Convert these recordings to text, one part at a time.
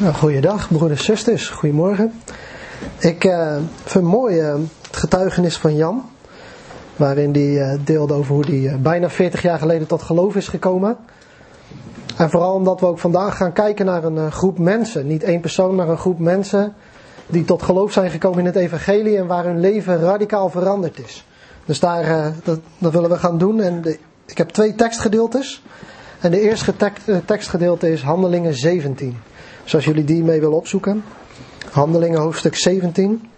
Nou, goeiedag, broeders zusters. Goedemorgen. Ik uh, vind mooi uh, het getuigenis van Jan. Waarin hij uh, deelde over hoe hij bijna 40 jaar geleden tot geloof is gekomen. En vooral omdat we ook vandaag gaan kijken naar een groep mensen. Niet één persoon, maar een groep mensen. Die tot geloof zijn gekomen in het evangelie en waar hun leven radicaal veranderd is. Dus daar, dat, willen we gaan doen. En de, ik heb twee tekstgedeeltes. En de eerste tekst, tekstgedeelte is Handelingen 17. Dus als jullie die mee willen opzoeken. Handelingen hoofdstuk 17.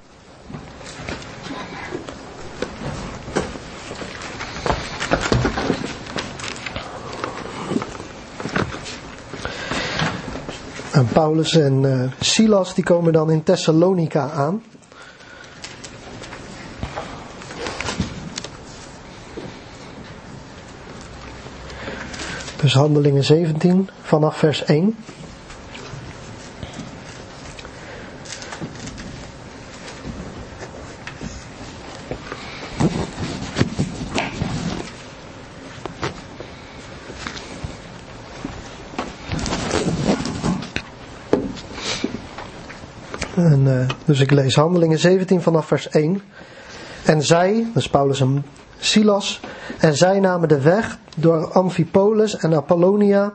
En Paulus en uh, Silas die komen dan in Thessalonica aan. Dus handelingen 17 vanaf vers 1. En, uh, dus ik lees Handelingen 17 vanaf vers 1. En zij, dus Paulus en Silas, en zij namen de weg door Amphipolis en Apollonia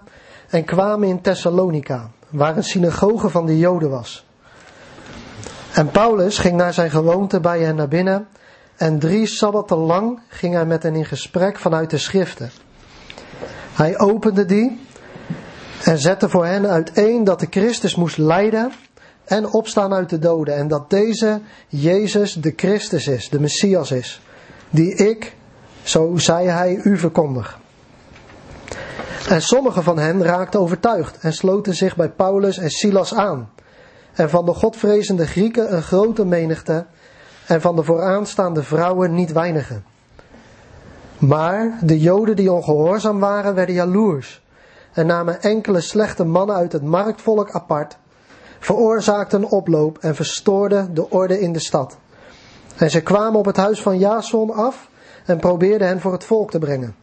en kwamen in Thessalonica, waar een synagoge van de Joden was. En Paulus ging naar zijn gewoonte bij hen naar binnen en drie sabbaten lang ging hij met hen in gesprek vanuit de schriften. Hij opende die en zette voor hen uiteen dat de Christus moest lijden en opstaan uit de doden. En dat deze Jezus de Christus is, de Messias is, die ik, zo zei hij, u verkondig. En sommigen van hen raakten overtuigd en sloten zich bij Paulus en Silas aan. En van de godvrezende Grieken een grote menigte, en van de vooraanstaande vrouwen niet weinigen. Maar de Joden die ongehoorzaam waren, werden jaloers en namen enkele slechte mannen uit het marktvolk apart veroorzaakten een oploop en verstoorden de orde in de stad. En ze kwamen op het huis van Jason af en probeerden hen voor het volk te brengen.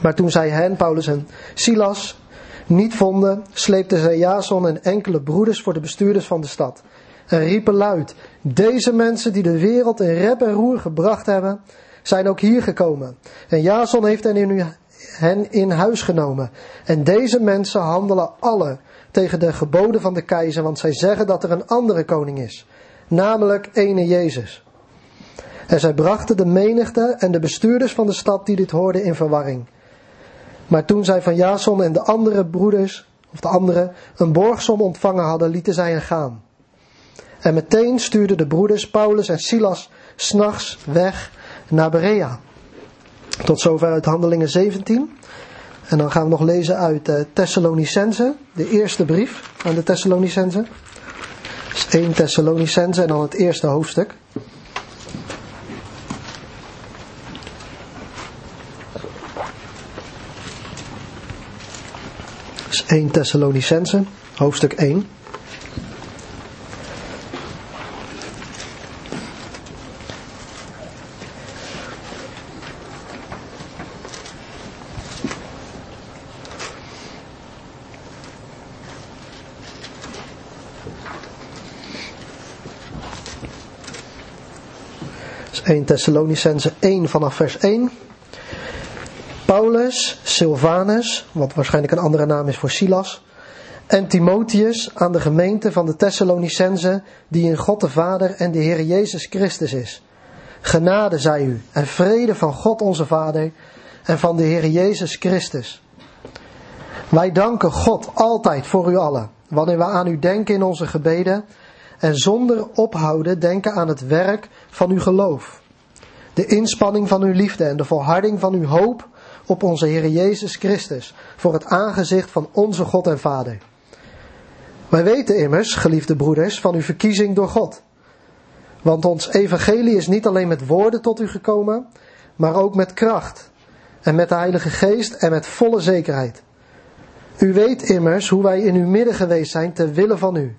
Maar toen zij hen, Paulus en Silas, niet vonden, sleepten zij Jason en enkele broeders voor de bestuurders van de stad. En riepen luid, deze mensen die de wereld in rep en roer gebracht hebben, zijn ook hier gekomen. En Jason heeft hen in, hen in huis genomen. En deze mensen handelen alle tegen de geboden van de keizer, want zij zeggen dat er een andere koning is, namelijk ene Jezus. En zij brachten de menigte en de bestuurders van de stad die dit hoorden in verwarring. Maar toen zij van Jason en de andere broeders, of de anderen, een borgsom ontvangen hadden, lieten zij hen gaan. En meteen stuurden de broeders Paulus en Silas s'nachts weg naar Berea. Tot zover uit Handelingen 17. En dan gaan we nog lezen uit uh, Thessalonicense, de eerste brief aan de Thessalonicense. Dus 1 Thessalonicense en dan het eerste hoofdstuk. Dus 1 Thessalonicense, hoofdstuk 1. 1 Thessalonicense 1 vanaf vers 1. Paulus, Silvanus, wat waarschijnlijk een andere naam is voor Silas, en Timotheus aan de gemeente van de Thessalonicense, die in God de Vader en de Heer Jezus Christus is. Genade zij u en vrede van God onze Vader en van de Heer Jezus Christus. Wij danken God altijd voor u allen, wanneer we aan u denken in onze gebeden en zonder ophouden denken aan het werk van uw geloof. De inspanning van uw liefde en de volharding van uw hoop op onze Heer Jezus Christus voor het aangezicht van onze God en Vader. Wij weten immers, geliefde broeders, van uw verkiezing door God. Want ons evangelie is niet alleen met woorden tot u gekomen, maar ook met kracht en met de Heilige Geest en met volle zekerheid. U weet immers hoe wij in uw midden geweest zijn ter wille van u.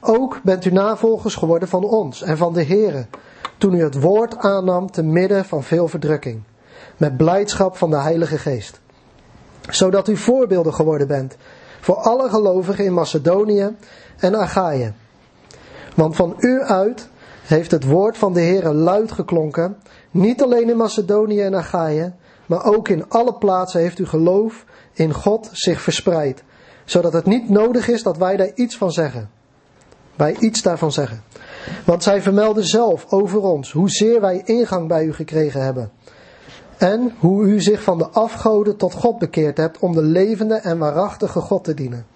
Ook bent u navolgers geworden van ons en van de Here, toen u het woord aannam te midden van veel verdrukking, met blijdschap van de Heilige Geest. Zodat u voorbeelden geworden bent voor alle gelovigen in Macedonië en Achaïe. Want van u uit heeft het woord van de Heere luid geklonken, niet alleen in Macedonië en Achaïe, maar ook in alle plaatsen heeft uw geloof in God zich verspreid, zodat het niet nodig is dat wij daar iets van zeggen. Wij iets daarvan zeggen. Want zij vermelden zelf over ons hoezeer wij ingang bij u gekregen hebben. En hoe u zich van de afgoden tot God bekeerd hebt om de levende en waarachtige God te dienen.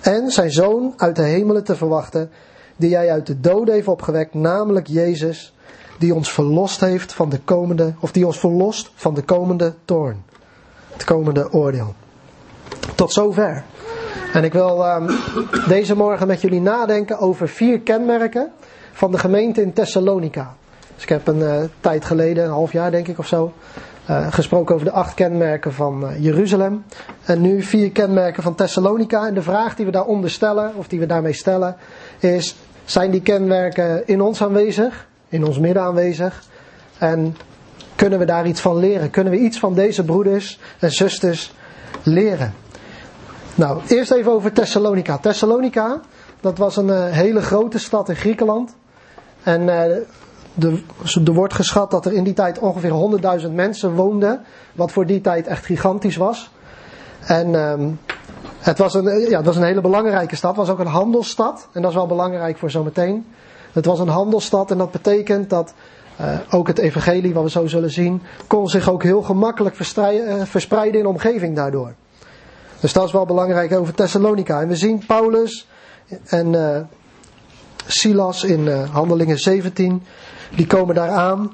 En zijn zoon uit de hemelen te verwachten, die jij uit de dood heeft opgewekt, namelijk Jezus, die ons verlost heeft van de komende, of die ons verlost van de komende toorn. Het komende oordeel. Tot zover. En ik wil um, deze morgen met jullie nadenken over vier kenmerken van de gemeente in Thessalonica. Dus ik heb een uh, tijd geleden, een half jaar denk ik of zo, uh, gesproken over de acht kenmerken van uh, Jeruzalem. En nu vier kenmerken van Thessalonica. En de vraag die we daaronder stellen, of die we daarmee stellen, is: zijn die kenmerken in ons aanwezig, in ons midden aanwezig? En kunnen we daar iets van leren? Kunnen we iets van deze broeders en zusters leren? Nou, eerst even over Thessalonica. Thessalonica, dat was een uh, hele grote stad in Griekenland. En uh, er, er wordt geschat dat er in die tijd ongeveer 100.000 mensen woonden. Wat voor die tijd echt gigantisch was. En um, het, was een, ja, het was een hele belangrijke stad. Het was ook een handelsstad. En dat is wel belangrijk voor zometeen. Het was een handelsstad en dat betekent dat uh, ook het evangelie, wat we zo zullen zien, kon zich ook heel gemakkelijk verspreiden in de omgeving daardoor. Dus dat is wel belangrijk over Thessalonica. En we zien Paulus en uh, Silas in uh, Handelingen 17. Die komen daar aan.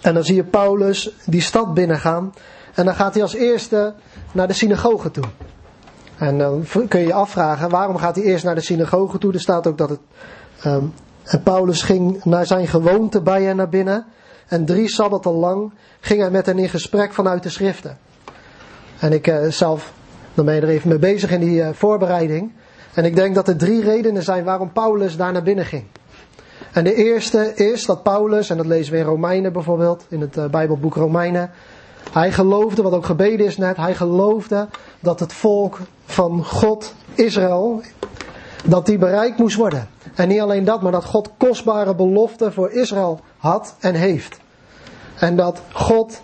En dan zie je Paulus die stad binnengaan. En dan gaat hij als eerste naar de synagoge toe. En dan kun je je afvragen, waarom gaat hij eerst naar de synagoge toe? Er staat ook dat het... En Paulus ging naar zijn gewoonte bij hen naar binnen. En drie sabbaten lang ging hij met hen in gesprek vanuit de schriften. En ik uh, zelf dan ben je er even mee bezig in die uh, voorbereiding. En ik denk dat er drie redenen zijn waarom Paulus daar naar binnen ging. En de eerste is dat Paulus, en dat lezen we in Romeinen bijvoorbeeld, in het uh, Bijbelboek Romeinen. Hij geloofde, wat ook gebeden is net, hij geloofde dat het volk van God, Israël, dat die bereikt moest worden. En niet alleen dat, maar dat God kostbare beloften voor Israël had en heeft. En dat God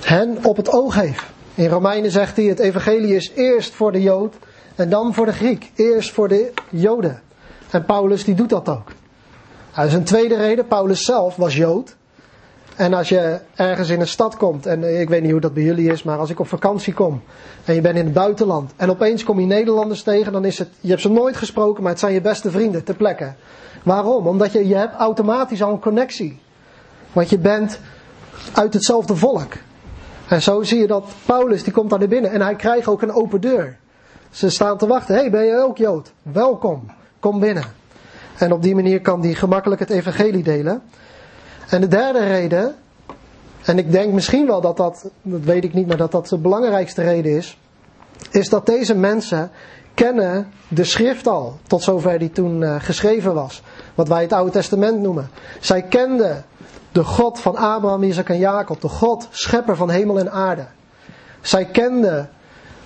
hen op het oog heeft. In Romeinen zegt hij, het evangelie is eerst voor de Jood en dan voor de Griek. Eerst voor de Joden. En Paulus die doet dat ook. Dat is een tweede reden. Paulus zelf was Jood. En als je ergens in een stad komt, en ik weet niet hoe dat bij jullie is, maar als ik op vakantie kom en je bent in het buitenland en opeens kom je Nederlanders tegen, dan is het, je hebt ze nooit gesproken, maar het zijn je beste vrienden ter plekke. Waarom? Omdat je, je hebt automatisch al een connectie. Want je bent uit hetzelfde volk. En zo zie je dat Paulus, die komt daar naar binnen en hij krijgt ook een open deur. Ze staan te wachten. Hey, ben je ook Jood? Welkom. Kom binnen. En op die manier kan hij gemakkelijk het evangelie delen. En de derde reden, en ik denk misschien wel dat dat, dat weet ik niet, maar dat dat de belangrijkste reden is, is dat deze mensen kennen de schrift al, tot zover die toen uh, geschreven was. Wat wij het Oude Testament noemen. Zij kenden de God van Abraham, Isaac en Jacob, de God, schepper van hemel en aarde. Zij kenden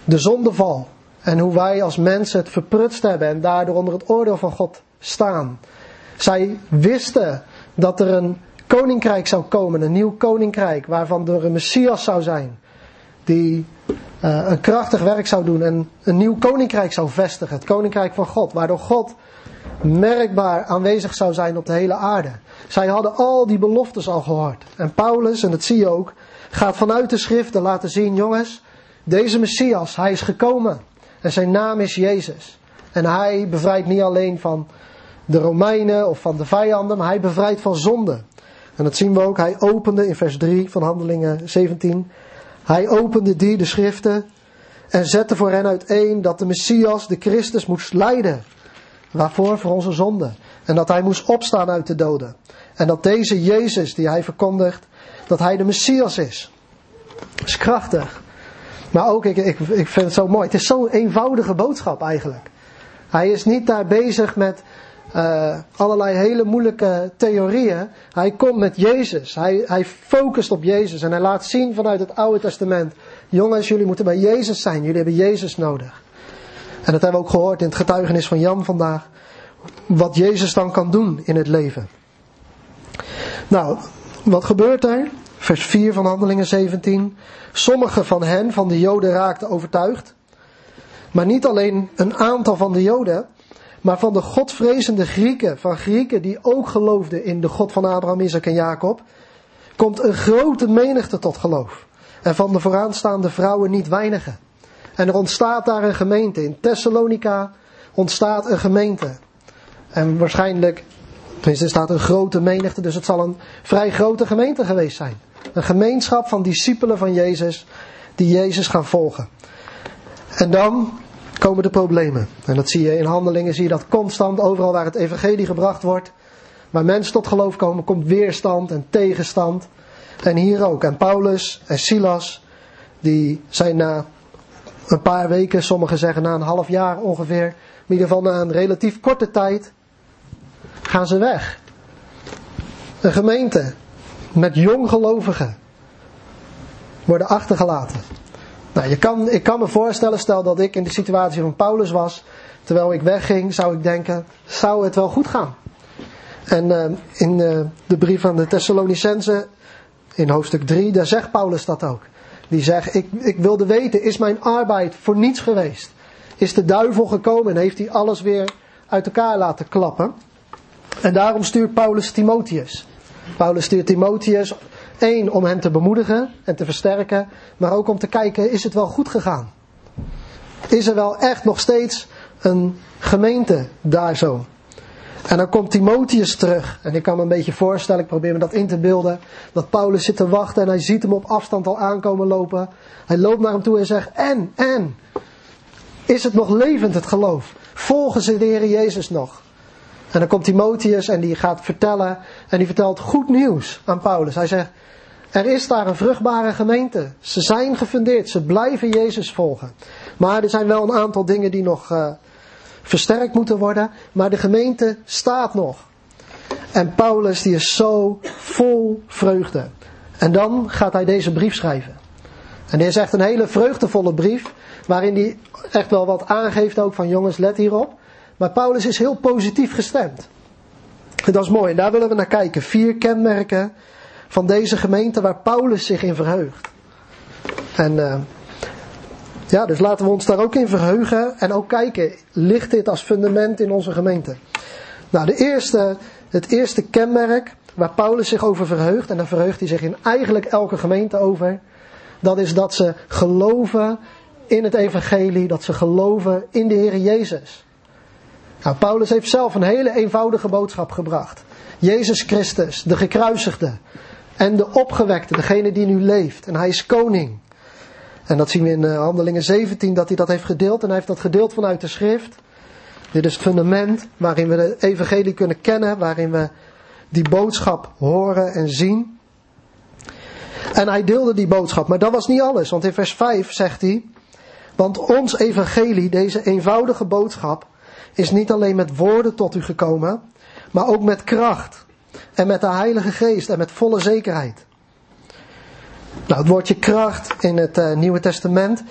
de zondeval en hoe wij als mensen het verprutst hebben en daardoor onder het oordeel van God staan. Zij wisten dat er een koninkrijk zou komen, een nieuw koninkrijk, waarvan er een Messias zou zijn, die uh, een krachtig werk zou doen en een nieuw koninkrijk zou vestigen, het koninkrijk van God, waardoor God merkbaar aanwezig zou zijn op de hele aarde. Zij hadden al die beloftes al gehoord. En Paulus, en dat zie je ook, gaat vanuit de schriften laten zien, jongens, deze Messias, hij is gekomen. En zijn naam is Jezus. En hij bevrijdt niet alleen van de Romeinen of van de vijanden, maar hij bevrijdt van zonde. En dat zien we ook. Hij opende in vers 3 van Handelingen 17. Hij opende die, de schriften, en zette voor hen uiteen dat de Messias, de Christus, moest lijden. Waarvoor? Voor onze zonde. En dat hij moest opstaan uit de doden. En dat deze Jezus, die hij verkondigt, dat hij de Messias is. Dat is krachtig. Maar ook, ik, ik, ik vind het zo mooi. Het is zo'n eenvoudige boodschap eigenlijk. Hij is niet daar bezig met uh, allerlei hele moeilijke theorieën. Hij komt met Jezus. Hij, hij focust op Jezus. En hij laat zien vanuit het Oude Testament. Jongens, jullie moeten bij Jezus zijn. Jullie hebben Jezus nodig. En dat hebben we ook gehoord in het getuigenis van Jan vandaag. Wat Jezus dan kan doen in het leven. Nou, wat gebeurt er? Vers 4 van Handelingen 17. Sommigen van hen, van de Joden, raakten overtuigd. Maar niet alleen een aantal van de Joden, maar van de godvrezende Grieken, van Grieken die ook geloofden in de God van Abraham, Isaac en Jacob, komt een grote menigte tot geloof. En van de vooraanstaande vrouwen niet weinigen. En er ontstaat daar een gemeente. In Thessalonica ontstaat een gemeente. En waarschijnlijk, tenminste er staat een grote menigte, dus het zal een vrij grote gemeente geweest zijn. Een gemeenschap van discipelen van Jezus, die Jezus gaan volgen. En dan komen de problemen. En dat zie je in handelingen, zie je dat constant, overal waar het evangelie gebracht wordt, waar mensen tot geloof komen, komt weerstand en tegenstand. En hier ook. En Paulus en Silas, die zijn na een paar weken, sommigen zeggen na een half jaar ongeveer, in ieder geval na een relatief korte tijd, gaan ze weg. Een gemeente met jonggelovigen worden achtergelaten. Nou, je kan, ik kan me voorstellen, stel dat ik in de situatie van Paulus was, terwijl ik wegging, zou ik denken, zou het wel goed gaan? En uh, in uh, de brief aan de Thessalonicense, in hoofdstuk 3, daar zegt Paulus dat ook. Die zegt, ik, ik wilde weten, is mijn arbeid voor niets geweest? Is de duivel gekomen en heeft hij alles weer uit elkaar laten klappen? En daarom stuurt Paulus Timotheus. Paulus stuurt Timotheus één om hem te bemoedigen en te versterken, maar ook om te kijken, is het wel goed gegaan? Is er wel echt nog steeds een gemeente daar zo? En dan komt Timotheus terug. En ik kan me een beetje voorstellen, ik probeer me dat in te beelden. Dat Paulus zit te wachten en hij ziet hem op afstand al aankomen lopen. Hij loopt naar hem toe en zegt: En, en, is het nog levend het geloof? Volgen ze de Heer Jezus nog? En dan komt Timotheus en die gaat vertellen. En die vertelt goed nieuws aan Paulus. Hij zegt: Er is daar een vruchtbare gemeente. Ze zijn gefundeerd, ze blijven Jezus volgen. Maar er zijn wel een aantal dingen die nog. Uh, versterkt moeten worden, maar de gemeente staat nog. En Paulus die is zo vol vreugde. En dan gaat hij deze brief schrijven. En dit is echt een hele vreugdevolle brief, waarin hij echt wel wat aangeeft ook van jongens, let hierop. Maar Paulus is heel positief gestemd. En dat is mooi, en daar willen we naar kijken. Vier kenmerken van deze gemeente waar Paulus zich in verheugt. En uh, ja, dus laten we ons daar ook in verheugen en ook kijken, ligt dit als fundament in onze gemeente? Nou, de eerste, het eerste kenmerk waar Paulus zich over verheugt, en daar verheugt hij zich in eigenlijk elke gemeente over, dat is dat ze geloven in het evangelie, dat ze geloven in de Heer Jezus. Nou, Paulus heeft zelf een hele eenvoudige boodschap gebracht. Jezus Christus, de gekruisigde en de opgewekte, degene die nu leeft. En hij is koning. En dat zien we in eh, Handelingen 17 dat hij dat heeft gedeeld. En hij heeft dat gedeeld vanuit de schrift. Dit is het fundament waarin we de evangelie kunnen kennen. Waarin we die boodschap horen en zien. En hij deelde die boodschap. Maar dat was niet alles. Want in vers 5 zegt hij. Want ons evangelie, deze eenvoudige boodschap, is niet alleen met woorden tot u gekomen. Maar ook met kracht. En met de Heilige Geest en met volle zekerheid. Nou, het woordje kracht in het uh, Nieuwe Testament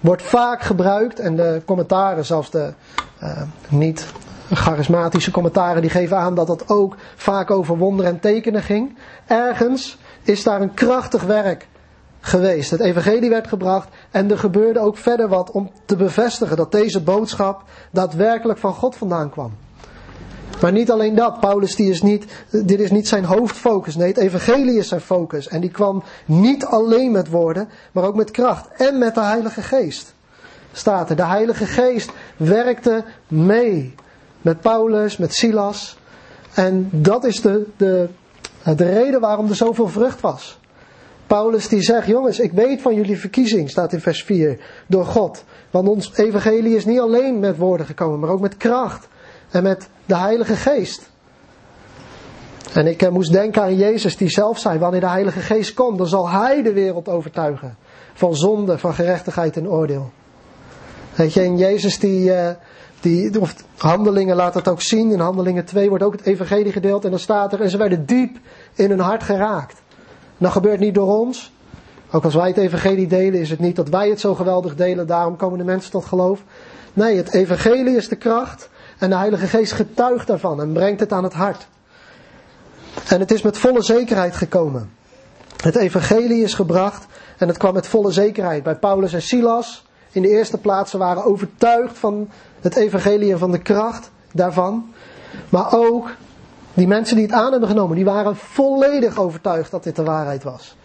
wordt vaak gebruikt en de commentaren, zelfs de uh, niet charismatische commentaren, die geven aan dat het ook vaak over wonderen en tekenen ging. Ergens is daar een krachtig werk geweest. Het evangelie werd gebracht en er gebeurde ook verder wat om te bevestigen dat deze boodschap daadwerkelijk van God vandaan kwam. Maar niet alleen dat, Paulus die is niet, dit is niet zijn hoofdfocus. Nee, het evangelie is zijn focus. En die kwam niet alleen met woorden, maar ook met kracht en met de Heilige Geest. Staat er, de Heilige Geest werkte mee met Paulus, met Silas. En dat is de, de, de reden waarom er zoveel vrucht was. Paulus die zegt, jongens, ik weet van jullie verkiezing, staat in vers 4, door God. Want ons evangelie is niet alleen met woorden gekomen, maar ook met kracht en met de Heilige Geest. En ik eh, moest denken aan Jezus die zelf zei, wanneer de Heilige Geest komt, dan zal Hij de wereld overtuigen van zonde, van gerechtigheid en oordeel. Weet je, en Jezus die, uh, die, of handelingen laat dat ook zien, in handelingen 2 wordt ook het evangelie gedeeld en dan staat er, en ze werden diep in hun hart geraakt. Dat gebeurt niet door ons, ook als wij het evangelie delen, is het niet dat wij het zo geweldig delen, daarom komen de mensen tot geloof. Nee, het evangelie is de kracht en de Heilige Geest getuigt daarvan en brengt het aan het hart. En het is met volle zekerheid gekomen. Het evangelie is gebracht en het kwam met volle zekerheid. Bij Paulus en Silas in de eerste plaats, ze waren overtuigd van het evangelie en van de kracht daarvan. Maar ook die mensen die het aan hebben genomen, die waren volledig overtuigd dat dit de waarheid was.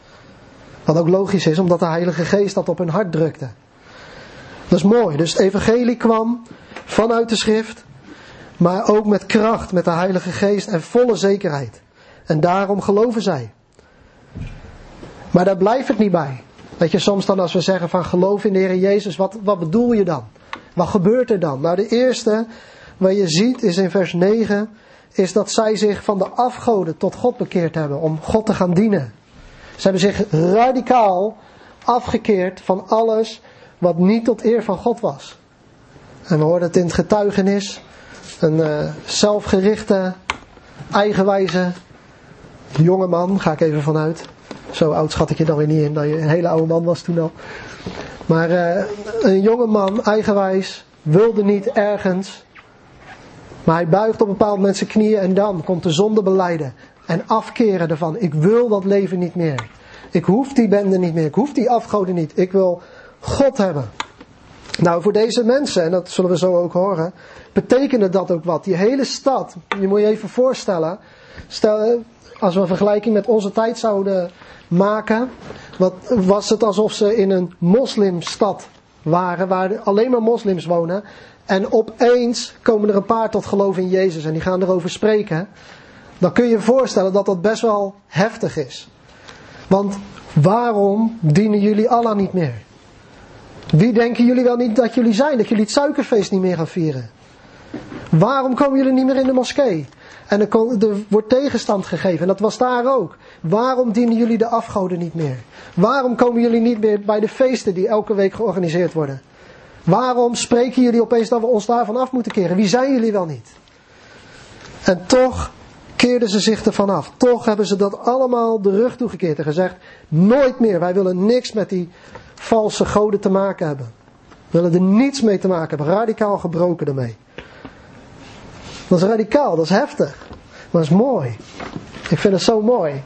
Wat ook logisch is, omdat de Heilige Geest dat op hun hart drukte. Dat is mooi. Dus het evangelie kwam vanuit de schrift, maar ook met kracht, met de Heilige Geest en volle zekerheid. En daarom geloven zij. Maar daar blijft het niet bij. Dat je, soms dan als we zeggen van geloof in de Heer Jezus, wat, wat bedoel je dan? Wat gebeurt er dan? Nou, de eerste wat je ziet is in vers 9, is dat zij zich van de afgoden tot God bekeerd hebben, om God te gaan dienen. Ze hebben zich radicaal afgekeerd van alles wat niet tot eer van God was. En we hoorden het in het getuigenis, een uh, zelfgerichte, eigenwijze jonge man, ga ik even vanuit. Zo oud schat ik je dan weer niet in, dat je een hele oude man was toen al. Maar uh, een jonge man, eigenwijs, wilde niet ergens. Maar hij buigt op een bepaald knieën en dan komt de zonde beleiden. En afkeren ervan. Ik wil dat leven niet meer. Ik hoef die bende niet meer. Ik hoef die afgoden niet. Ik wil God hebben. Nou, voor deze mensen, en dat zullen we zo ook horen, betekende dat ook wat. Die hele stad, je moet je even voorstellen. Stel, als we een vergelijking met onze tijd zouden maken, wat, was het alsof ze in een moslimstad waren, waar alleen maar moslims wonen. En opeens komen er een paar tot geloof in Jezus en die gaan erover spreken. Dan kun je je voorstellen dat dat best wel heftig is. Want waarom dienen jullie Allah niet meer? Wie denken jullie wel niet dat jullie zijn? Dat jullie het suikerfeest niet meer gaan vieren? Waarom komen jullie niet meer in de moskee? En er, wordt tegenstand gegeven. En dat was daar ook. Waarom dienen jullie de afgoden niet meer? Waarom komen jullie niet meer bij de feesten die elke week georganiseerd worden? Waarom spreken jullie opeens dat we ons daarvan af moeten keren? Wie zijn jullie wel niet? En toch keerden ze zich ervan af. Toch hebben ze dat allemaal de rug toegekeerd en gezegd: nooit meer, wij willen niks met die valse goden te maken hebben. We willen er niets mee te maken hebben. Radicaal gebroken ermee. Dat is radicaal, dat is heftig. Maar dat is mooi. Ik vind het zo mooi.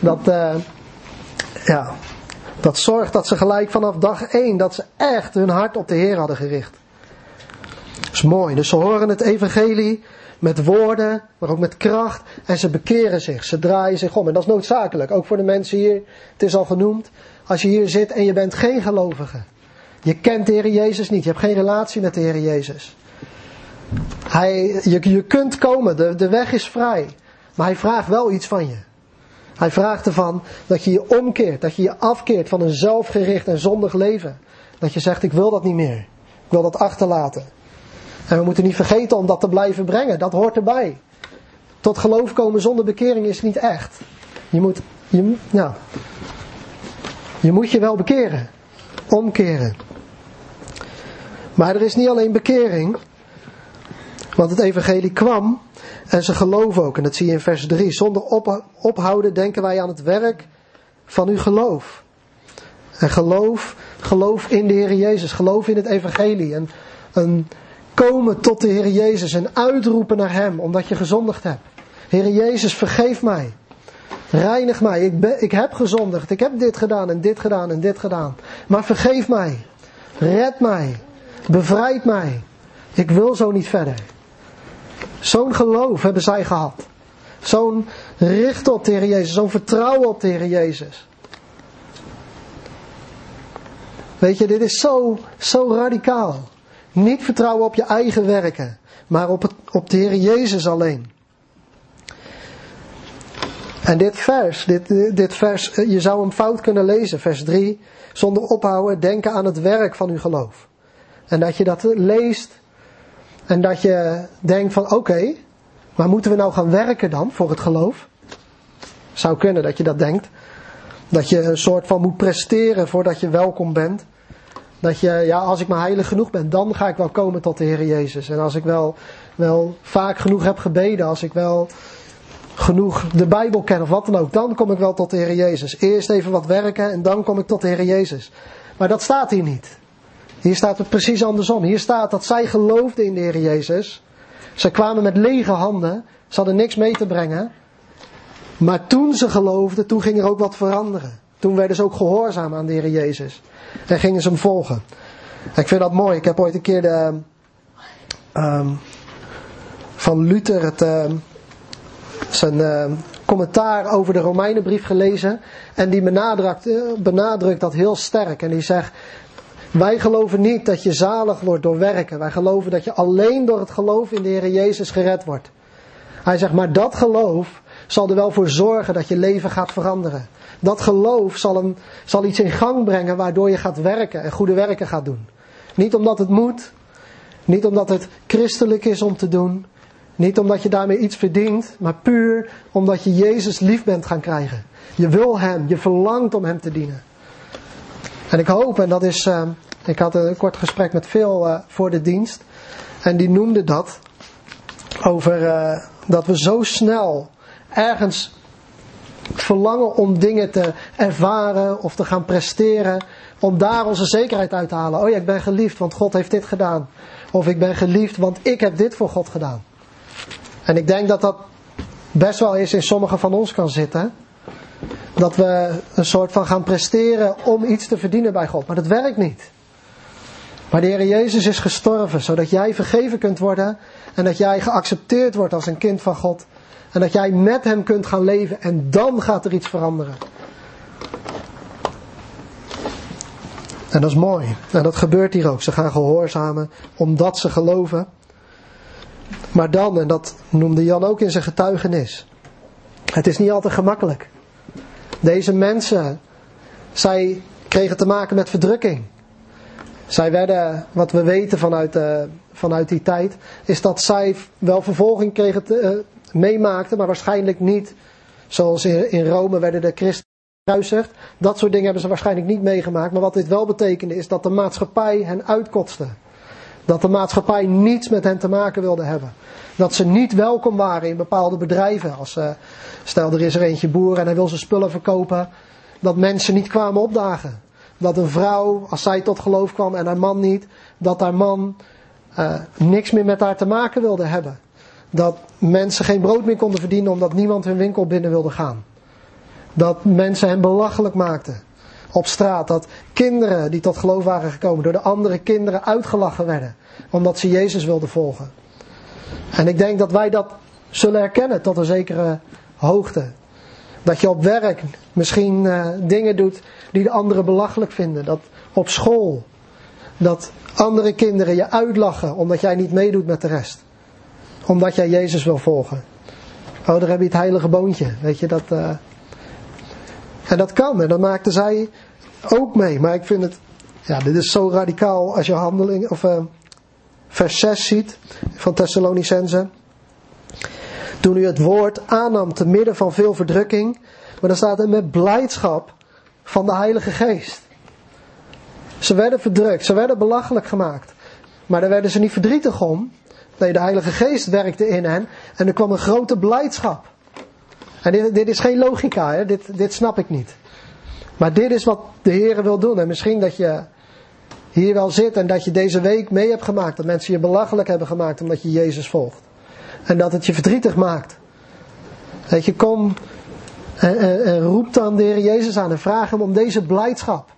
Dat, uh, ja, dat zorgt dat ze gelijk vanaf dag 1, dat ze echt hun hart op de Heer hadden gericht. Dat is mooi. Dus ze horen het evangelie met woorden, maar ook met kracht. En ze bekeren zich, ze draaien zich om. En dat is noodzakelijk, ook voor de mensen hier. Het is al genoemd. Als je hier zit en je bent geen gelovige. Je kent de Heer Jezus niet, je hebt geen relatie met de Heer Jezus. Hij, je, je kunt komen, de, de weg is vrij. Maar hij vraagt wel iets van je. Hij vraagt ervan dat je je omkeert, dat je je afkeert van een zelfgericht en zondig leven. Dat je zegt, ik wil dat niet meer. Ik wil dat achterlaten. En we moeten niet vergeten om dat te blijven brengen. Dat hoort erbij. Tot geloof komen zonder bekering is niet echt. Je moet je, nou, je, moet je wel bekeren. Omkeren. Maar er is niet alleen bekering. Want het evangelie kwam en ze geloven ook. En dat zie je in vers 3. Zonder ophouden denken wij aan het werk van uw geloof. En geloof, geloof in de Heer Jezus. Geloof in het evangelie. En een komen tot de Heer Jezus en uitroepen naar Hem omdat je gezondigd hebt. Heer Jezus, vergeef mij. Reinig mij. Ik, ben, ik heb gezondigd. Ik heb dit gedaan en dit gedaan en dit gedaan. Maar vergeef mij. Red mij. Bevrijd mij. Ik wil zo niet verder. Zo'n geloof hebben zij gehad. Zo'n richten op de Heer Jezus. Zo'n vertrouwen op de Heer Jezus. Weet je, dit is zo, zo radicaal. Niet vertrouwen op je eigen werken, maar op, het, op de Heer Jezus alleen. En dit vers, dit, dit vers, je zou hem fout kunnen lezen, vers 3. Zonder ophouden denken aan het werk van uw geloof. En dat je dat leest en dat je denkt van oké, maar moeten we nou gaan werken dan voor het geloof? Zou kunnen dat je dat denkt. Dat je een soort van moet presteren voordat je welkom bent. Dat je, ja, als ik maar heilig genoeg ben, dan ga ik wel komen tot de Heer Jezus. En als ik wel, wel vaak genoeg heb gebeden, als ik wel genoeg de Bijbel ken of wat dan ook, dan kom ik wel tot de Heer Jezus. Eerst even wat werken en dan kom ik tot de Heer Jezus. Maar dat staat hier niet. Hier staat het precies andersom. Hier staat dat zij geloofden in de Heer Jezus. Ze kwamen met lege handen. Ze hadden niks mee te brengen. Maar toen ze geloofden, toen ging er ook wat veranderen. Toen werden ze ook gehoorzaam aan de Heer Jezus. En gingen ze hem volgen. ik vind dat mooi. Ik heb ooit een keer de, um, van Luther het, uh, zijn uh, commentaar over de Romeinenbrief gelezen. En die benadrukt, uh, benadrukt dat heel sterk. En die zegt, wij geloven niet dat je zalig wordt door werken. Wij geloven dat je alleen door het geloof in de Heer Jezus gered wordt. Hij zegt, maar dat geloof zal er wel voor zorgen dat je leven gaat veranderen. Dat geloof zal, een, zal iets in gang brengen waardoor je gaat werken en goede werken gaat doen. Niet omdat het moet, niet omdat het christelijk is om te doen, niet omdat je daarmee iets verdient, maar puur omdat je Jezus lief bent gaan krijgen. Je wil Hem, je verlangt om Hem te dienen. En ik hoop, en dat is, uh, ik had een kort gesprek met veel uh, voor de dienst, en die noemde dat over uh, dat we zo snel ergens verlangen om dingen te ervaren of te gaan presteren, om daar onze zekerheid uit te halen. Oh ja, ik ben geliefd, want God heeft dit gedaan. Of ik ben geliefd, want ik heb dit voor God gedaan. En ik denk dat dat best wel eens in sommigen van ons kan zitten. Dat we een soort van gaan presteren om iets te verdienen bij God. Maar dat werkt niet. Maar de Heer Jezus is gestorven, zodat jij vergeven kunt worden en dat jij geaccepteerd wordt als een kind van God. En dat jij met Hem kunt gaan leven en dan gaat er iets veranderen. En dat is mooi. En dat gebeurt hier ook. Ze gaan gehoorzamen omdat ze geloven. Maar dan, en dat noemde Jan ook in zijn getuigenis. Het is niet altijd gemakkelijk. Deze mensen, zij kregen te maken met verdrukking. Zij werden, wat we weten vanuit, uh, vanuit die tijd, is dat zij wel vervolging kregen te, uh, meemaakten, maar waarschijnlijk niet zoals in, in Rome werden de christenen gekruisigd. Dat soort dingen hebben ze waarschijnlijk niet meegemaakt. Maar wat dit wel betekende is dat de maatschappij hen uitkotste. Dat de maatschappij niets met hen te maken wilde hebben. Dat ze niet welkom waren in bepaalde bedrijven. Als, uh, stel er is er eentje boer en hij wil zijn spullen verkopen. Dat mensen niet kwamen opdagen. Dat een vrouw, als zij tot geloof kwam en haar man niet, dat haar man uh, niks meer met haar te maken wilde hebben. Dat mensen geen brood meer konden verdienen omdat niemand hun winkel binnen wilde gaan. Dat mensen hen belachelijk maakten op straat. Dat kinderen die tot geloof waren gekomen door de andere kinderen uitgelachen werden. Omdat ze Jezus wilden volgen. En ik denk dat wij dat zullen herkennen tot een zekere hoogte. Dat je op werk misschien uh, dingen doet die de anderen belachelijk vinden. Dat op school. Dat andere kinderen je uitlachen omdat jij niet meedoet met de rest. Omdat jij Jezus wil volgen. Oh, daar heb je het heilige boontje. Weet je, dat... Uh... En dat kan. En dat maakten zij ook mee. Maar ik vind het... Ja, dit is zo radicaal als je handeling... Of uh, vers 6 ziet van Thessalonicense. Toen u het woord aannam te midden van veel verdrukking. Maar dan staat er met blijdschap van de Heilige Geest. Ze werden verdrukt, ze werden belachelijk gemaakt. Maar daar werden ze niet verdrietig om. Nee, de Heilige Geest werkte in hen en er kwam een grote blijdschap. En dit, dit is geen logica, hè? Dit, dit snap ik niet. Maar dit is wat de Heer wil doen. En misschien dat je hier wel zit en dat je deze week mee hebt gemaakt. Dat mensen je belachelijk hebben gemaakt omdat je Jezus volgt. En dat het je verdrietig maakt. Dat je, kom en roep dan de Heer Jezus aan en vraag hem om deze blijdschap.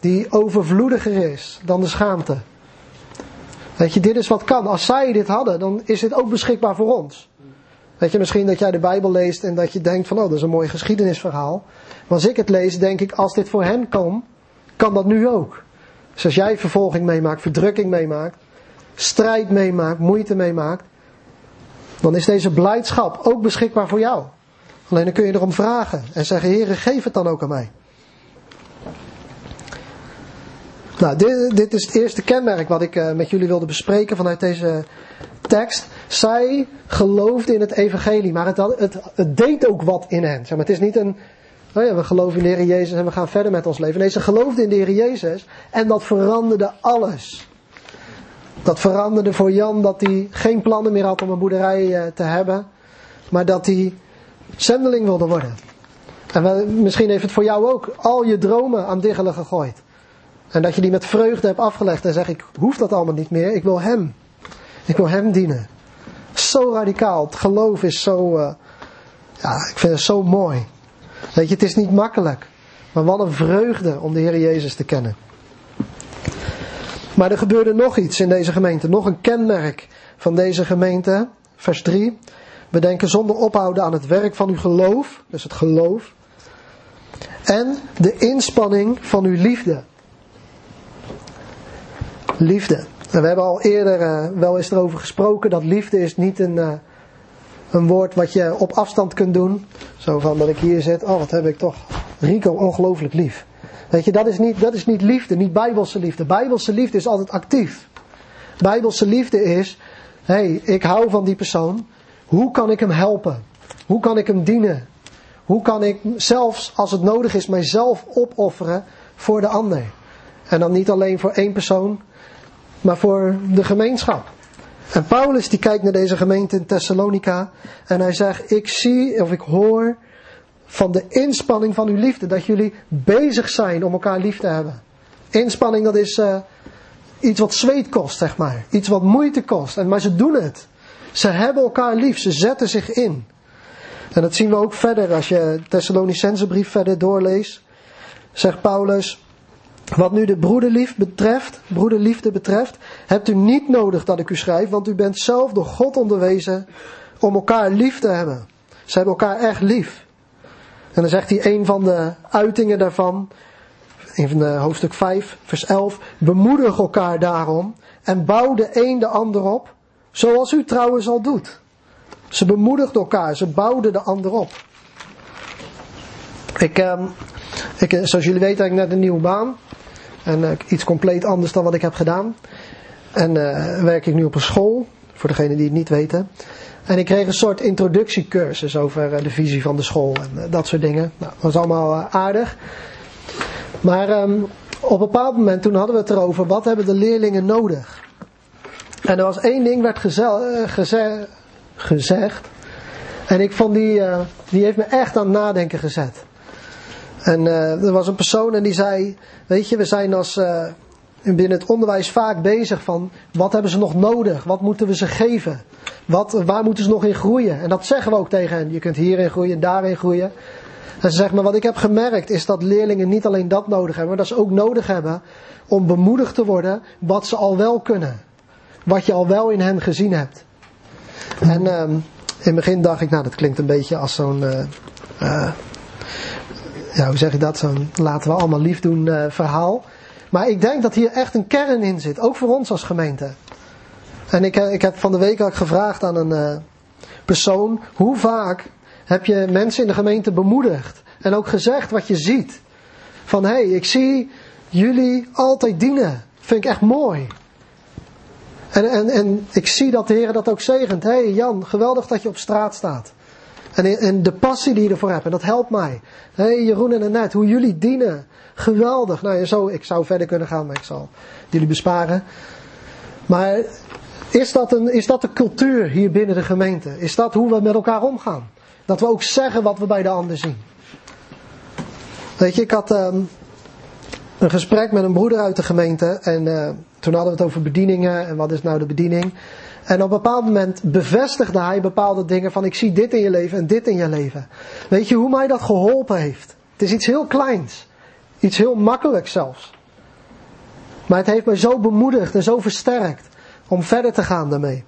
Die overvloediger is dan de schaamte. Weet je, dit is wat kan. Als zij dit hadden, dan is dit ook beschikbaar voor ons. Weet je, misschien dat jij de Bijbel leest en dat je denkt van, oh, dat is een mooi geschiedenisverhaal. Maar als ik het lees, denk ik, als dit voor hen kan, kan dat nu ook. Dus als jij vervolging meemaakt, verdrukking meemaakt, strijd meemaakt, moeite meemaakt, dan is deze blijdschap ook beschikbaar voor jou. Alleen dan kun je erom vragen en zeggen, Heer, geef het dan ook aan mij. Nou, dit, dit, is het eerste kenmerk wat ik uh, met jullie wilde bespreken vanuit deze tekst. Zij geloofden in het evangelie, maar het, het, het deed ook wat in hen. Zeg maar, het is niet een, oh ja, we geloven in de Heer Jezus en we gaan verder met ons leven. Nee, ze geloofden in de Heer Jezus en dat veranderde alles. Dat veranderde voor Jan dat hij geen plannen meer had om een boerderij uh, te hebben, maar dat hij zendeling wilde worden. En misschien heeft het voor jou ook al je dromen aan diggelen gegooid. En dat je die met vreugde hebt afgelegd en zegt, ik hoef dat allemaal niet meer, ik wil Hem. Ik wil Hem dienen. Zo radicaal. Het geloof is zo, uh, ja, ik vind het zo mooi. Weet je, het is niet makkelijk. Maar wat een vreugde om de Heer Jezus te kennen. Maar er gebeurde nog iets in deze gemeente. Nog een kenmerk van deze gemeente. Vers 3. We denken zonder ophouden aan het werk van uw geloof. Dus het geloof. En de inspanning van uw liefde. Liefde. En we hebben al eerder uh, wel eens erover gesproken dat liefde is niet een, uh, een woord wat je op afstand kunt doen. Zo van dat ik hier zit, oh wat heb ik toch Rico ongelooflijk lief. Weet je, dat is, niet, dat is niet liefde, niet bijbelse liefde. Bijbelse liefde is altijd actief. Bijbelse liefde is, hé, hey, ik hou van die persoon. Hoe kan ik hem helpen? Hoe kan ik hem dienen? Hoe kan ik zelfs, als het nodig is, mijzelf opofferen voor de ander? En dan niet alleen voor één persoon, maar voor de gemeenschap. En Paulus die kijkt naar deze gemeente in Thessalonica en hij zegt, ik zie of ik hoor van de inspanning van uw liefde, dat jullie bezig zijn om elkaar lief te hebben. Inspanning dat is uh, iets wat zweet kost, zeg maar. Iets wat moeite kost, en, maar ze doen het. Ze hebben elkaar lief, ze zetten zich in. En dat zien we ook verder als je Thessalonicense brief verder doorleest. Zegt Paulus, wat nu de broederlief betreft, broederliefde betreft, hebt u niet nodig dat ik u schrijf, want u bent zelf door God onderwezen om elkaar lief te hebben. Ze hebben elkaar echt lief. En dan zegt hij een van de uitingen daarvan, in hoofdstuk 5, vers 11, bemoedig elkaar daarom en bouw de een de ander op, zoals u trouwens al doet. Ze bemoedigden elkaar, ze bouwden de ander op. Ik, eh, ik, zoals jullie weten heb ik net een nieuwe baan. En uh, iets compleet anders dan wat ik heb gedaan. En uh, werk ik nu op een school, voor degenen die het niet weten. En ik kreeg een soort introductiecursus over uh, de visie van de school en dat soort dingen. Nou, dat was allemaal aardig. Maar um, op een bepaald moment toen hadden we het erover, wat hebben de leerlingen nodig? En er was één ding werd geze geze gezegd. En ik vond die, die heeft me echt aan het nadenken gezet. En er was een persoon en die zei, weet je, we zijn als uh, binnen het onderwijs vaak bezig van wat hebben ze nog nodig? Wat moeten we ze geven? Wat, waar moeten ze nog in groeien? En dat zeggen we ook tegen hen. Je kunt hierin groeien, daarin groeien. En ze maar wat ik heb gemerkt is dat leerlingen niet alleen dat nodig hebben, maar dat ze ook nodig hebben om bemoedigd te worden wat ze al wel kunnen. Wat je al wel in hen gezien hebt. En um, in het begin dacht ik, nou dat klinkt een beetje als zo'n... Uh, ja, hoe zeg je dat, zo'n laten we allemaal lief doen uh, verhaal. Maar ik denk dat hier echt een kern in zit, ook voor ons als gemeente. En ik, ik heb van de week ook gevraagd aan een uh, persoon, hoe vaak heb je mensen in de gemeente bemoedigd en ook gezegd wat je ziet. Van hé, hey, ik zie jullie altijd dienen. Vind ik echt mooi. En, en, en ik zie dat de Heer dat ook zegent. Hé hey Jan, geweldig dat je op straat staat. En, en de passie die je ervoor hebt. En dat helpt mij. Hé hey, Jeroen en Annette, hoe jullie dienen. Geweldig. Nou, zo, ik zou verder kunnen gaan, maar ik zal jullie besparen. Maar is dat, een, is dat de cultuur hier binnen de gemeente? Is dat hoe we met elkaar omgaan? Dat we ook zeggen wat we bij de ander zien. Weet je, ik had um, een gesprek met een broeder uit de gemeente. En uh, toen hadden we het over bedieningen. En wat is nou de bediening? En op een bepaald moment bevestigde hij bepaalde dingen van ik zie dit in je leven en dit in je leven. Weet je hoe mij dat geholpen heeft? Het is iets heel kleins. Iets heel makkelijks zelfs. Maar het heeft mij zo bemoedigd en zo versterkt om verder te gaan daarmee.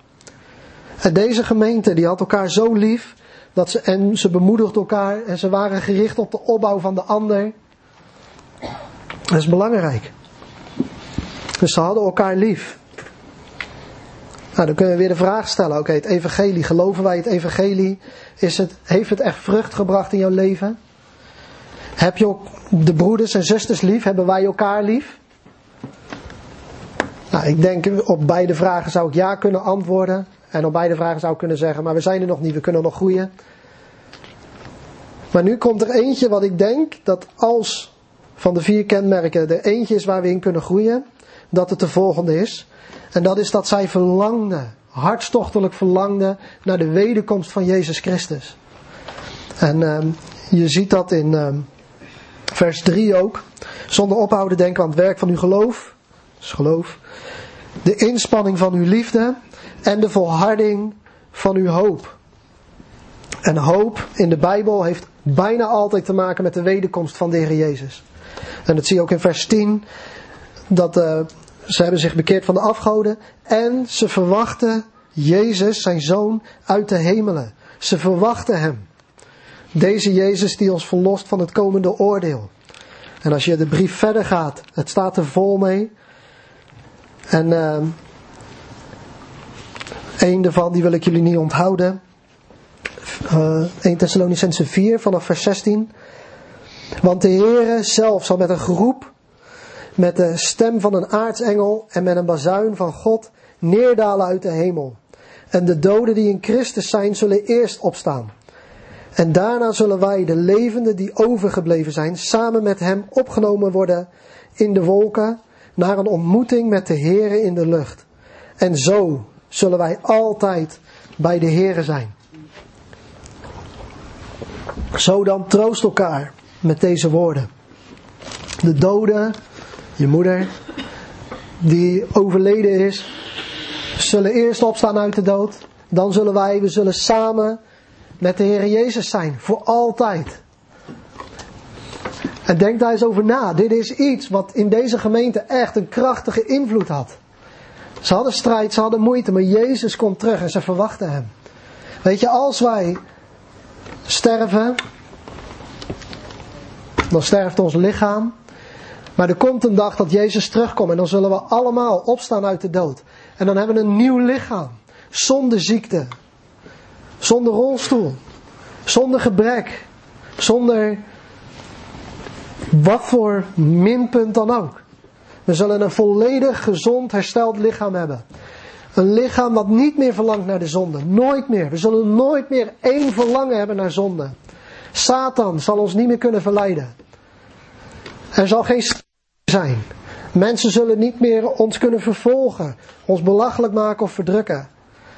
En deze gemeente die had elkaar zo lief dat ze, en ze bemoedigden elkaar en ze waren gericht op de opbouw van de ander. Dat is belangrijk. Dus ze hadden elkaar lief. Nou, dan kunnen we weer de vraag stellen: oké, het evangelie, geloven wij het evangelie? Is het, heeft het echt vrucht gebracht in jouw leven? Heb je ook de broeders en zusters lief? Hebben wij elkaar lief? Nou, ik denk op beide vragen zou ik ja kunnen antwoorden. En op beide vragen zou ik kunnen zeggen, maar we zijn er nog niet, we kunnen nog groeien. Maar nu komt er eentje wat ik denk dat als van de vier kenmerken er eentje is waar we in kunnen groeien, dat het de volgende is. En dat is dat zij verlangde, hartstochtelijk verlangde naar de wederkomst van Jezus Christus. En um, je ziet dat in um, vers 3 ook. Zonder ophouden denken aan het werk van uw geloof. Geloof. De inspanning van uw liefde. En de volharding van uw hoop. En hoop in de Bijbel heeft bijna altijd te maken met de wederkomst van de Heer Jezus. En dat zie je ook in vers 10. Dat uh, ze hebben zich bekeerd van de afgoden. En ze verwachten Jezus, zijn zoon, uit de hemelen. Ze verwachten hem. Deze Jezus die ons verlost van het komende oordeel. En als je de brief verder gaat, het staat er vol mee. En uh, een daarvan, die wil ik jullie niet onthouden. Uh, 1 Thessalonicense 4 vanaf vers 16. Want de Heere zelf zal met een groep, met de stem van een aartsengel en met een bazuin van God neerdalen uit de hemel. En de doden die in Christus zijn, zullen eerst opstaan. En daarna zullen wij, de levenden die overgebleven zijn, samen met hem opgenomen worden in de wolken naar een ontmoeting met de Here in de lucht. En zo zullen wij altijd bij de Here zijn. Zo dan troost elkaar met deze woorden. De dode, je moeder, die overleden is, zullen eerst opstaan uit de dood. Dan zullen wij, we zullen samen met de Heer Jezus zijn. Voor altijd. En denk daar eens over na. Dit is iets wat in deze gemeente echt een krachtige invloed had. Ze hadden strijd, ze hadden moeite, maar Jezus komt terug en ze verwachten hem. Weet je, als wij sterven, dan sterft ons lichaam. Maar er komt een dag dat Jezus terugkomt en dan zullen we allemaal opstaan uit de dood. En dan hebben we een nieuw lichaam. Zonder ziekte. Zonder rolstoel. Zonder gebrek. Zonder wat voor minpunt dan ook. We zullen een volledig gezond, hersteld lichaam hebben. Een lichaam wat niet meer verlangt naar de zonde. Nooit meer. We zullen nooit meer één verlangen hebben naar zonde. Satan zal ons niet meer kunnen verleiden. Er zal geen zijn. Mensen zullen niet meer ons kunnen vervolgen, ons belachelijk maken of verdrukken.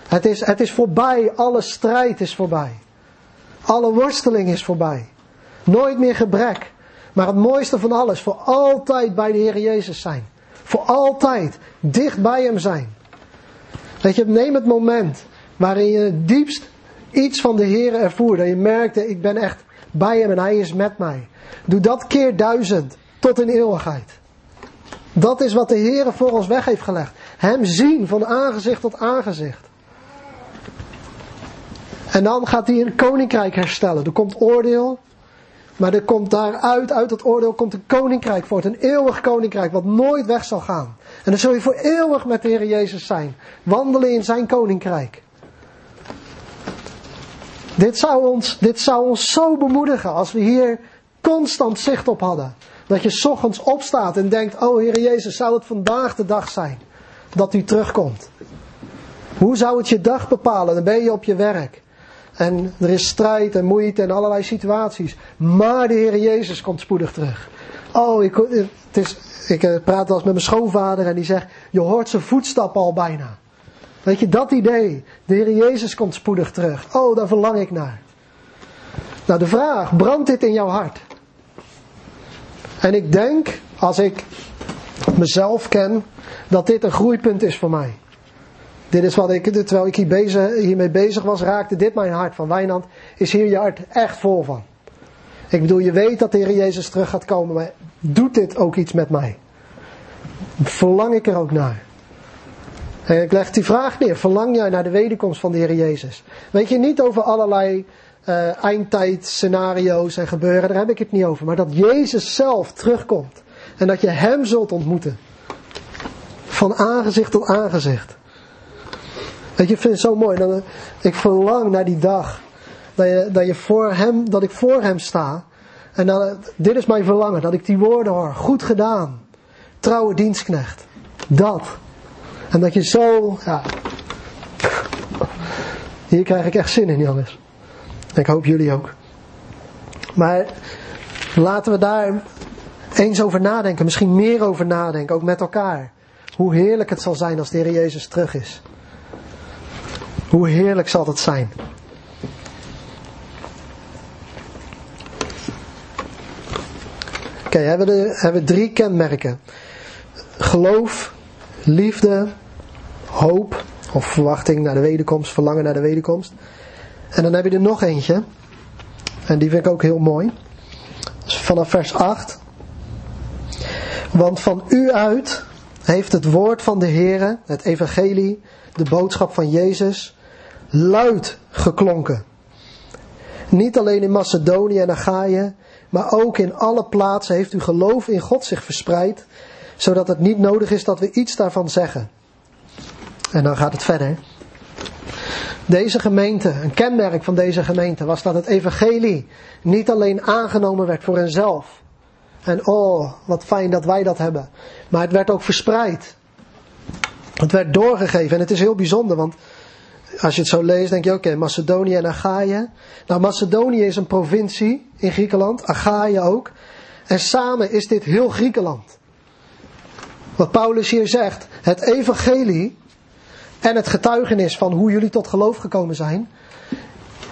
Het is, het is voorbij, alle strijd is voorbij. Alle worsteling is voorbij. Nooit meer gebrek. Maar het mooiste van alles, voor altijd bij de Heer Jezus zijn. Voor altijd dicht bij Hem zijn. Weet je, neem het moment waarin je diepst iets van de Heer ervoer. Dat je merkte, ik ben echt bij Hem en Hij is met mij. Doe dat keer duizend tot in eeuwigheid. Dat is wat de Heer voor ons weg heeft gelegd. Hem zien van aangezicht tot aangezicht. En dan gaat hij een koninkrijk herstellen. Er komt oordeel. Maar er komt daaruit, uit het oordeel, komt een koninkrijk voort. Een eeuwig koninkrijk wat nooit weg zal gaan. En dan zul je voor eeuwig met de Heer Jezus zijn. Wandelen in zijn koninkrijk. Dit zou ons, dit zou ons zo bemoedigen als we hier constant zicht op hadden. Dat je ochtends opstaat en denkt, oh Heer Jezus, zou het vandaag de dag zijn dat u terugkomt? Hoe zou het je dag bepalen? Dan ben je op je werk. En er is strijd en moeite en allerlei situaties. Maar de Heer Jezus komt spoedig terug. Oh, ik, het is, ik eh, praat wel eens met mijn schoonvader en die zegt, je hoort zijn voetstappen al bijna. Weet je, dat idee. De Heer Jezus komt spoedig terug. Oh, daar verlang ik naar. Nou, de vraag, brandt dit in jouw hart? En ik denk, als ik mezelf ken, dat dit een groeipunt is voor mij. Dit is wat ik, terwijl ik hier bezig, hiermee bezig was, raakte dit mijn hart van. Wijnand, is hier je hart echt vol van? Ik bedoel, je weet dat de Heer Jezus terug gaat komen, maar doet dit ook iets met mij? Verlang ik er ook naar? En ik leg die vraag neer. Verlang jij naar de wederkomst van de Heer Jezus? Weet je, niet over allerlei uh, eindtijd scenario's en gebeuren, daar heb ik het niet over. Maar dat Jezus zelf terugkomt. En dat je Hem zult ontmoeten. Van aangezicht tot aangezicht. Weet je, ik vind het zo mooi. Ik verlang naar die dag. Dat, je, dat, je voor hem, dat ik voor Hem sta. En dat, dit is mijn verlangen. Dat ik die woorden hoor. Goed gedaan. Trouwe dienstknecht. Dat. En dat je zo, ja. Hier krijg ik echt zin in, jongens. Ik hoop jullie ook. Maar laten we daar eens over nadenken, misschien meer over nadenken, ook met elkaar. Hoe heerlijk het zal zijn als de Heer Jezus terug is. Hoe heerlijk zal dat zijn. Oké, hebben, we hebben drie kenmerken. Geloof, liefde, hoop of verwachting naar de wederkomst, verlangen naar de wederkomst. En dan heb je er nog eentje. En die vind ik ook heel mooi. Dus vanaf vers 8. Want van u uit heeft het woord van de Heere, het evangelie, de boodschap van Jezus, luid geklonken. Niet alleen in Macedonië en Achaïe, maar ook in alle plaatsen heeft uw geloof in God zich verspreid, zodat het niet nodig is dat we iets daarvan zeggen. En dan gaat het verder. Deze gemeente, een kenmerk van deze gemeente was dat het evangelie niet alleen aangenomen werd voor henzelf. En oh, wat fijn dat wij dat hebben. Maar het werd ook verspreid. Het werd doorgegeven. En het is heel bijzonder, want als je het zo leest, denk je, oké, Macedonië en Achaïe. Nou, Macedonië is een provincie in Griekenland, Achaïe ook. En samen is dit heel Griekenland. Wat Paulus hier zegt, het evangelie en het getuigenis van hoe jullie tot geloof gekomen zijn,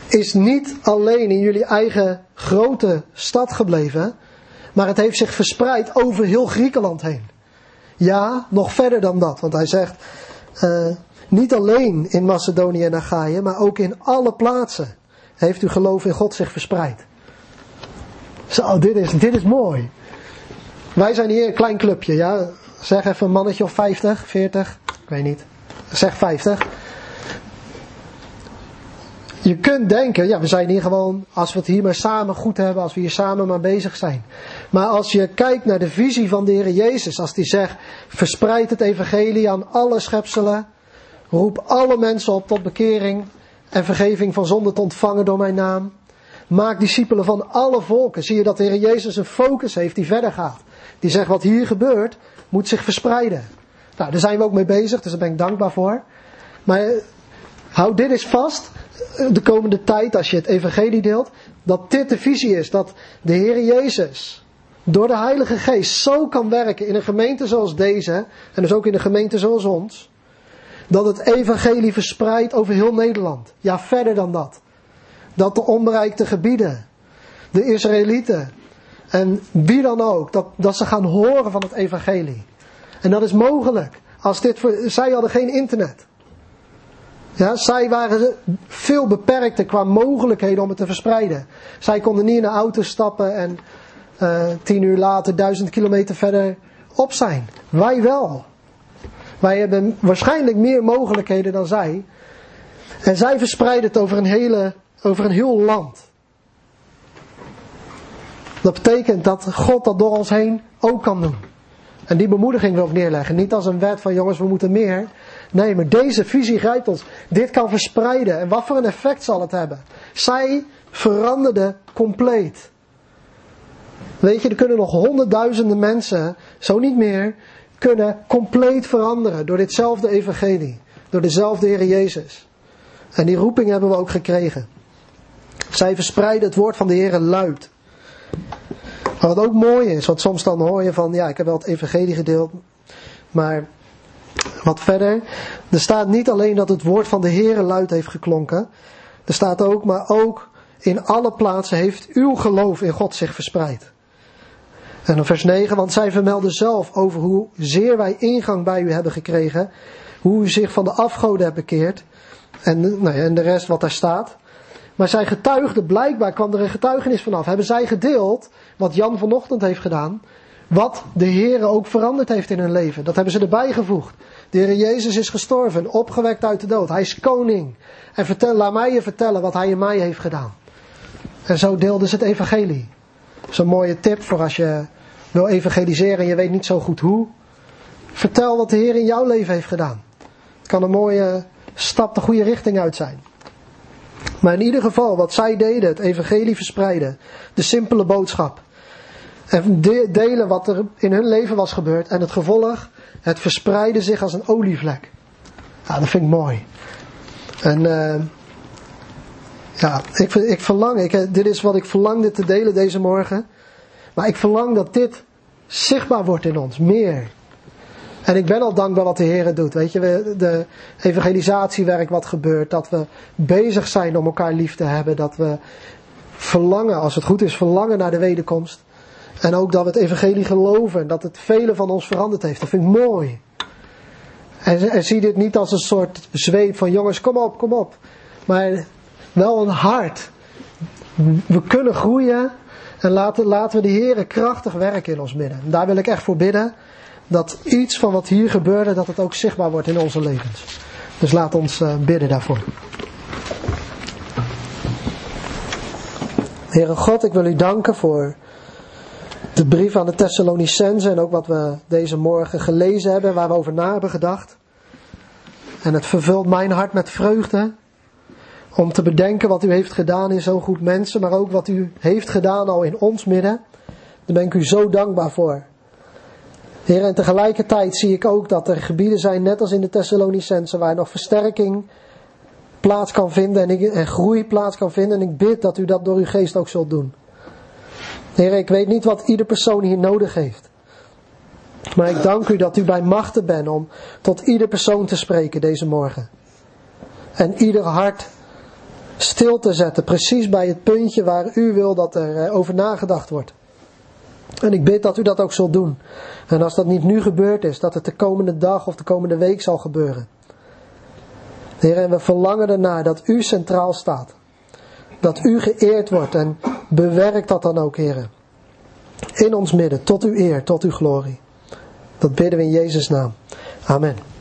is niet alleen in jullie eigen grote stad gebleven, maar het heeft zich verspreid over heel Griekenland heen. Ja, nog verder dan dat, want hij zegt, uh, niet alleen in Macedonië en Achaïe, maar ook in alle plaatsen heeft uw geloof in God zich verspreid. Zo, dit is, dit is mooi. Wij zijn hier een klein clubje, ja. Zeg even een mannetje of 50, 40, ik weet niet. Zeg 50. Je kunt denken, ja, we zijn hier gewoon, als we het hier maar samen goed hebben, als we hier samen maar bezig zijn. Maar als je kijkt naar de visie van de Heer Jezus, als die zegt, verspreid het evangelie aan alle schepselen, Roep alle mensen op tot bekering en vergeving van zonde te ontvangen door mijn naam. Maak discipelen van alle volken. Zie je dat de Heer Jezus een focus heeft die verder gaat. Die zegt wat hier gebeurt, moet zich verspreiden. Nou, daar zijn we ook mee bezig, dus daar ben ik dankbaar voor. Maar eh, houd dit eens vast, eh, de komende tijd als je het evangelie deelt, dat dit de visie is, dat de Heer Jezus door de Heilige Geest zo kan werken in een gemeente zoals deze, en dus ook in een gemeente zoals ons, dat het evangelie verspreidt over heel Nederland. Ja, verder dan dat. Dat de onbereikte gebieden, de Israëlieten en wie dan ook, dat, dat ze gaan horen van het evangelie. En dat is mogelijk. Als dit voor, zij hadden geen internet. Ja, zij waren veel beperkter qua mogelijkheden om het te verspreiden. Zij konden niet in een auto stappen en uh, tien uur later duizend kilometer verder op zijn. Wij wel. Wij hebben waarschijnlijk meer mogelijkheden dan zij. En zij verspreiden het over een, hele, over een heel land. Dat betekent dat God dat door ons heen ook kan doen. En die bemoediging wil ik neerleggen. Niet als een wet van jongens, we moeten meer. Nee, maar deze visie grijpt ons. Dit kan verspreiden. En wat voor een effect zal het hebben? Zij veranderden compleet. Weet je, er kunnen nog honderdduizenden mensen, zo niet meer, kunnen compleet veranderen door ditzelfde evangelie. Door dezelfde Heer Jezus. En die roeping hebben we ook gekregen. Zij verspreiden het woord van de Heer luid. Maar wat ook mooi is, want soms dan hoor je van, ja, ik heb wel het evangelie gedeeld, maar wat verder, er staat niet alleen dat het woord van de Heer luid heeft geklonken, er staat ook, maar ook in alle plaatsen heeft uw geloof in God zich verspreid. En dan vers 9, want zij vermelden zelf over hoe zeer wij ingang bij u hebben gekregen, hoe u zich van de afgoden hebt bekeerd, en, nou ja, en de rest wat daar staat. Maar zij getuigden, blijkbaar kwam er een getuigenis vanaf. Hebben zij gedeeld, wat Jan vanochtend heeft gedaan, wat de Heer ook veranderd heeft in hun leven. Dat hebben ze erbij gevoegd. De Heer Jezus is gestorven, opgewekt uit de dood. Hij is koning. En vertel, laat mij je vertellen wat hij in mij heeft gedaan. En zo deelden ze het evangelie. Dat is een mooie tip voor als je wil evangeliseren en je weet niet zo goed hoe. Vertel wat de Heer in jouw leven heeft gedaan. Het kan een mooie stap de goede richting uit zijn. Maar in ieder geval, wat zij deden, het evangelie verspreiden, de simpele boodschap. En delen wat er in hun leven was gebeurd. En het gevolg, het verspreidde zich als een olievlek. Ja, dat vind ik mooi. En uh, ja, ik, ik verlang, ik, dit is wat ik verlangde te delen deze morgen. Maar ik verlang dat dit zichtbaar wordt in ons, meer. En ik ben al dankbaar wat de Heer doet. Weet je, de evangelisatiewerk wat gebeurt. Dat we bezig zijn om elkaar lief te hebben. Dat we verlangen, als het goed is, verlangen naar de wederkomst. En ook dat we het evangelie geloven en dat het velen van ons veranderd heeft. Dat vind ik mooi. En, en zie dit niet als een soort zweep van jongens, kom op, kom op. Maar wel een hart. We kunnen groeien en laten, laten we de Heer krachtig werken in ons midden. En daar wil ik echt voor bidden. Dat iets van wat hier gebeurde, dat het ook zichtbaar wordt in onze levens. Dus laat ons uh, bidden daarvoor. Heere God, ik wil u danken voor de brief aan de Thessalonicenzen en ook wat we deze morgen gelezen hebben, waar we over na hebben gedacht. En het vervult mijn hart met vreugde om te bedenken wat u heeft gedaan in zo'n goed mensen, maar ook wat u heeft gedaan al in ons midden. Daar ben ik u zo dankbaar voor. Heer, en tegelijkertijd zie ik ook dat er gebieden zijn, net als in de Thessalonicense, waar nog versterking plaats kan vinden en, groei plaats kan vinden. En ik bid dat u dat door uw geest ook zult doen. Heer, ik weet niet wat ieder persoon hier nodig heeft. Maar ik dank u dat u bij machten bent om tot ieder persoon te spreken deze morgen. En ieder hart stil te zetten, precies bij het puntje waar u wil dat er eh, over nagedacht wordt. En ik bid dat u dat ook zult doen. En als dat niet nu gebeurd is, dat het de komende dag of de komende week zal gebeuren. Heer, en we verlangen ernaar dat u centraal staat. Dat u geëerd wordt en bewerk dat dan ook, Heer. In ons midden, tot uw eer, tot uw glorie. Dat bidden we in Jezus' naam. Amen.